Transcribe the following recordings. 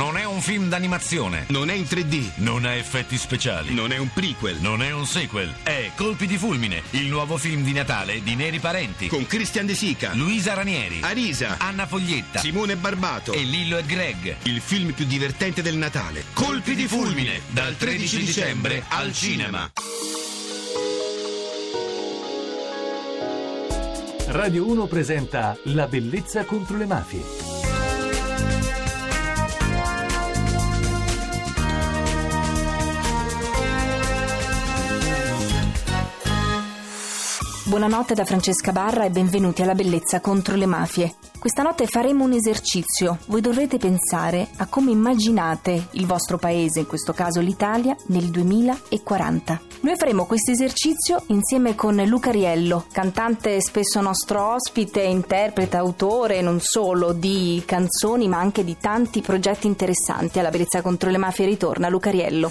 Non è un film d'animazione. Non è in 3D. Non ha effetti speciali. Non è un prequel. Non è un sequel. È Colpi di fulmine, il nuovo film di Natale di Neri Parenti. Con Christian De Sica, Luisa Ranieri, Arisa, Anna Foglietta Simone Barbato. e Lillo e Greg. Il film più divertente del Natale. Colpi di fulmine, dal 13 dicembre al cinema. Radio 1 presenta La bellezza contro le mafie. Buonanotte da Francesca Barra e benvenuti alla Bellezza contro le mafie. Questa notte faremo un esercizio. Voi dovrete pensare a come immaginate il vostro paese, in questo caso l'Italia, nel 2040. Noi faremo questo esercizio insieme con Luca Riello, cantante spesso nostro ospite, interprete, autore non solo di canzoni ma anche di tanti progetti interessanti. Alla Bellezza contro le mafie ritorna Luca Riello.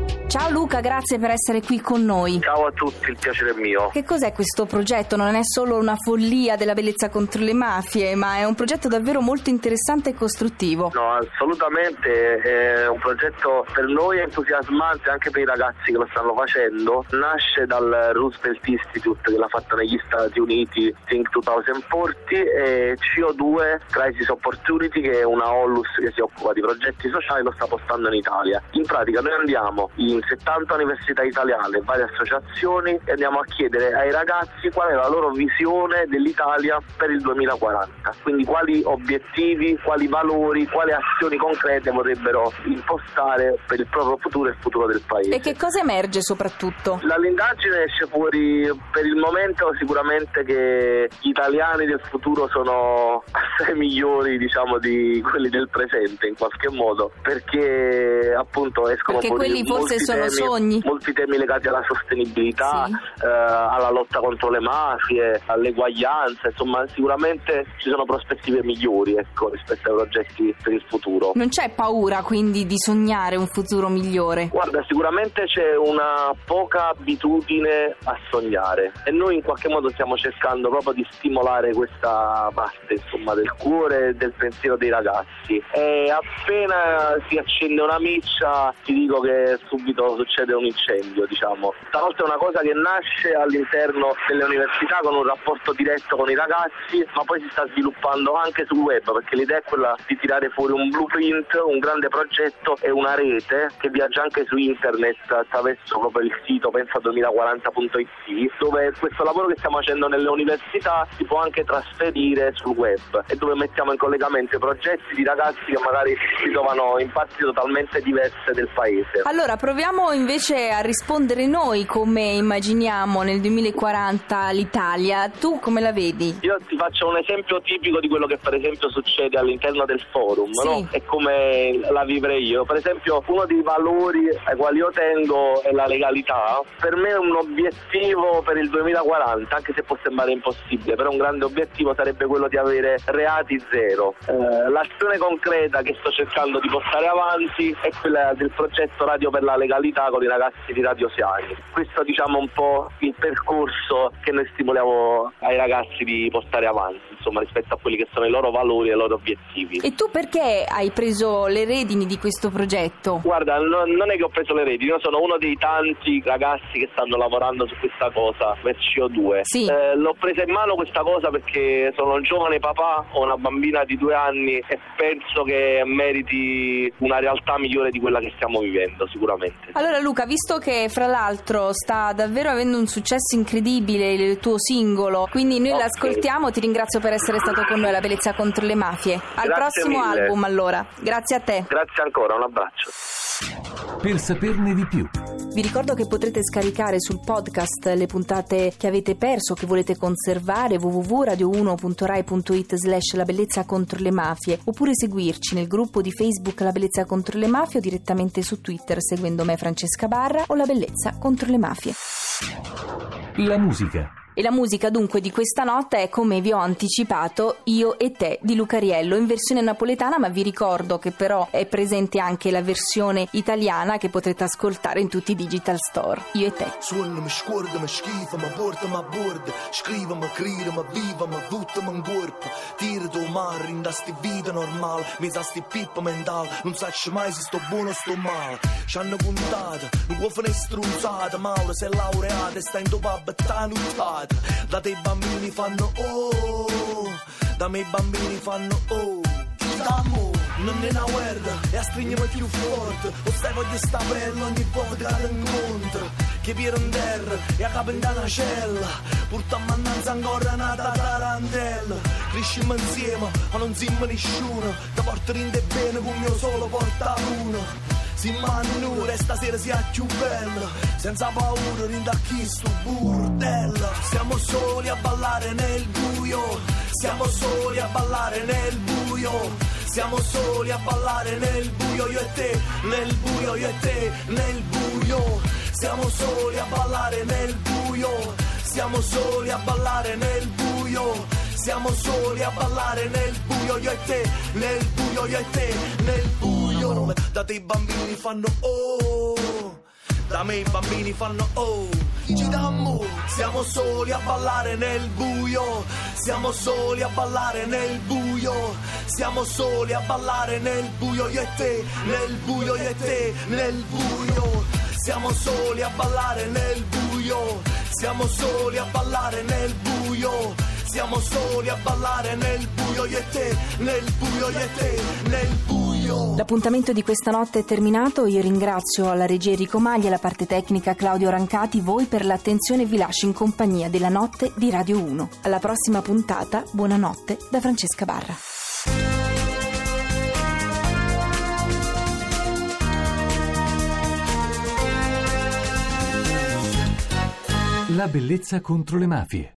Ciao Luca, grazie per essere qui con noi. Ciao a tutti, il piacere è mio. Che cos'è questo progetto? Non è solo una follia della bellezza contro le mafie, ma è un progetto davvero molto interessante e costruttivo. No, assolutamente è un progetto per noi entusiasmante anche per i ragazzi che lo stanno facendo. Nasce dal Roosevelt Institute che l'ha fatta negli Stati Uniti, Think 2040 e CO2 Crisis Opportunity che è una Onlus che si occupa di progetti sociali lo sta portando in Italia. In pratica noi andiamo in 70 università italiane, varie associazioni e andiamo a chiedere ai ragazzi qual è la loro visione dell'Italia per il 2040. Quindi quali obiettivi, quali valori, quali azioni concrete vorrebbero impostare per il proprio futuro e il futuro del paese. E che cosa emerge soprattutto? Dall'indagine esce fuori per il momento sicuramente che gli italiani del futuro sono assai migliori diciamo di quelli del presente in qualche modo perché appunto escono Perché fuori quelli forse molti sono temi, sogni. molti temi legati alla sostenibilità, Sì. eh, alla lotta contro le mafie, all'eguaglianza, insomma sicuramente ci sono prospettive migliori ecco, rispetto ai progetti per il futuro. Non c'è paura quindi di sognare un futuro migliore? Guarda, sicuramente c'è una poca abitudine a sognare e noi in qualche modo stiamo cercando proprio di stimolare questa parte insomma, del cuore e del pensiero dei ragazzi. E appena si accende una miccia ti dico che subito succede un incendio, diciamo. Stavolta è una cosa che nasce all'interno delle università con un rapporto diretto con i ragazzi, ma poi si sta sviluppando anche sul web perché l'idea è quella di tirare fuori un blueprint, un grande progetto e una rete che viaggia anche su internet attraverso proprio il sito pensa2040.it dove questo lavoro che stiamo facendo nelle università si può anche trasferire sul web e dove mettiamo in collegamento i progetti di ragazzi che magari si trovano in parti totalmente diverse del paese. Allora proviamo invece a rispondere noi come immaginiamo nel 2040 l'Italia. Tu come la vedi? Io ti faccio un esempio tipico di quello che per esempio succede all'interno del forum, Sì. no? E come la vivrei io. Per esempio uno dei valori ai quali io tengo è la legalità. Per me è un obiettivo per il 2040, anche se può sembrare impossibile, però un grande obiettivo sarebbe quello di avere reati zero. Eh, l'azione concreta che sto cercando di portare avanti è quella del progetto Radio per la Legalità con i ragazzi di Radio Siani. Questo diciamo un po' il percorso che noi stimoliamo ai ragazzi di portare avanti, insomma, rispetto a quelli che sono i loro valori e i loro obiettivi. E tu perché hai preso le redini di questo progetto? Guarda, no- non è che ho preso le reti, io sono uno dei tanti ragazzi che stanno lavorando su questa cosa, per CO2. Sì. Eh, l'ho presa in mano questa cosa perché sono un giovane papà, ho una bambina di due anni e penso che meriti una realtà migliore di quella che stiamo vivendo, sicuramente. Allora Luca, visto che fra l'altro sta davvero avendo un successo incredibile il tuo singolo, quindi noi Ok. l'ascoltiamo, ti ringrazio per essere stato con noi alla Bellezza contro le mafie. Al Grazie prossimo mille. album allora. Grazie a te. Grazie ancora, un abbraccio. Per saperne di più. Vi ricordo che potrete scaricare sul podcast le puntate che avete perso, che volete conservare, www.radio1.rai.it slash la bellezza contro le mafie, oppure seguirci nel gruppo di Facebook La bellezza contro le mafie o direttamente su Twitter seguendo me Francesca Barra o La bellezza contro le mafie. La musica. E la musica dunque di questa notte è, come vi ho anticipato, Io e te di Lucariello in versione napoletana, ma vi ricordo che però è presente anche la versione italiana che potrete ascoltare in tutti i digital store. Io e te. Suonami, sguardami, schifami, portami a bordo Scrivami, cridami, vivami, buttami in corpo Tira tu mare, in vita normale. Mi sa pippa mentale, non sacci mai se sto buono o sto male. Ci hanno contato, non può fare strunzata Mauro sei laureata e sta in dopo a bettare da te i bambini fanno oh, da me i bambini fanno oh. Dammo, non è una guerra e a stringermi più forte. O stai voglio sta bella ogni volta che incontro. Che piero in e a capo in una cella. Portammo annanzi ancora una tarantella. Cresciamo insieme, ma non siamo nessuno. Da porto rinde bene con mio solo porta uno. Si manura e stasera sia più bella Senza paura rinda chi sto burdello Siamo soli a ballare nel buio Siamo soli a ballare nel buio Siamo soli a ballare nel buio Io e te, nel buio, io e te, nel buio Siamo soli a ballare nel buio Siamo soli a ballare nel buio Siamo soli a ballare nel buio Io e te, nel buio, io e te, nel buio da i bambini fanno oh, da me i bambini fanno oh. Ci dammo, siamo soli a ballare nel buio, siamo soli a ballare nel buio, siamo soli a ballare nel buio, io e te, nel buio, io e te, nel buio, siamo soli a ballare nel buio, siamo soli a ballare nel buio, siamo soli a ballare nel buio, io e te, nel buio, io e te, nel buio. L'appuntamento di questa notte è terminato. Io ringrazio alla regia Enrico Maglia, la parte tecnica Claudio Rancati, voi per l'attenzione vi lascio in compagnia della notte di Radio 1. Alla prossima puntata, buonanotte da Francesca Barra. La bellezza contro le mafie.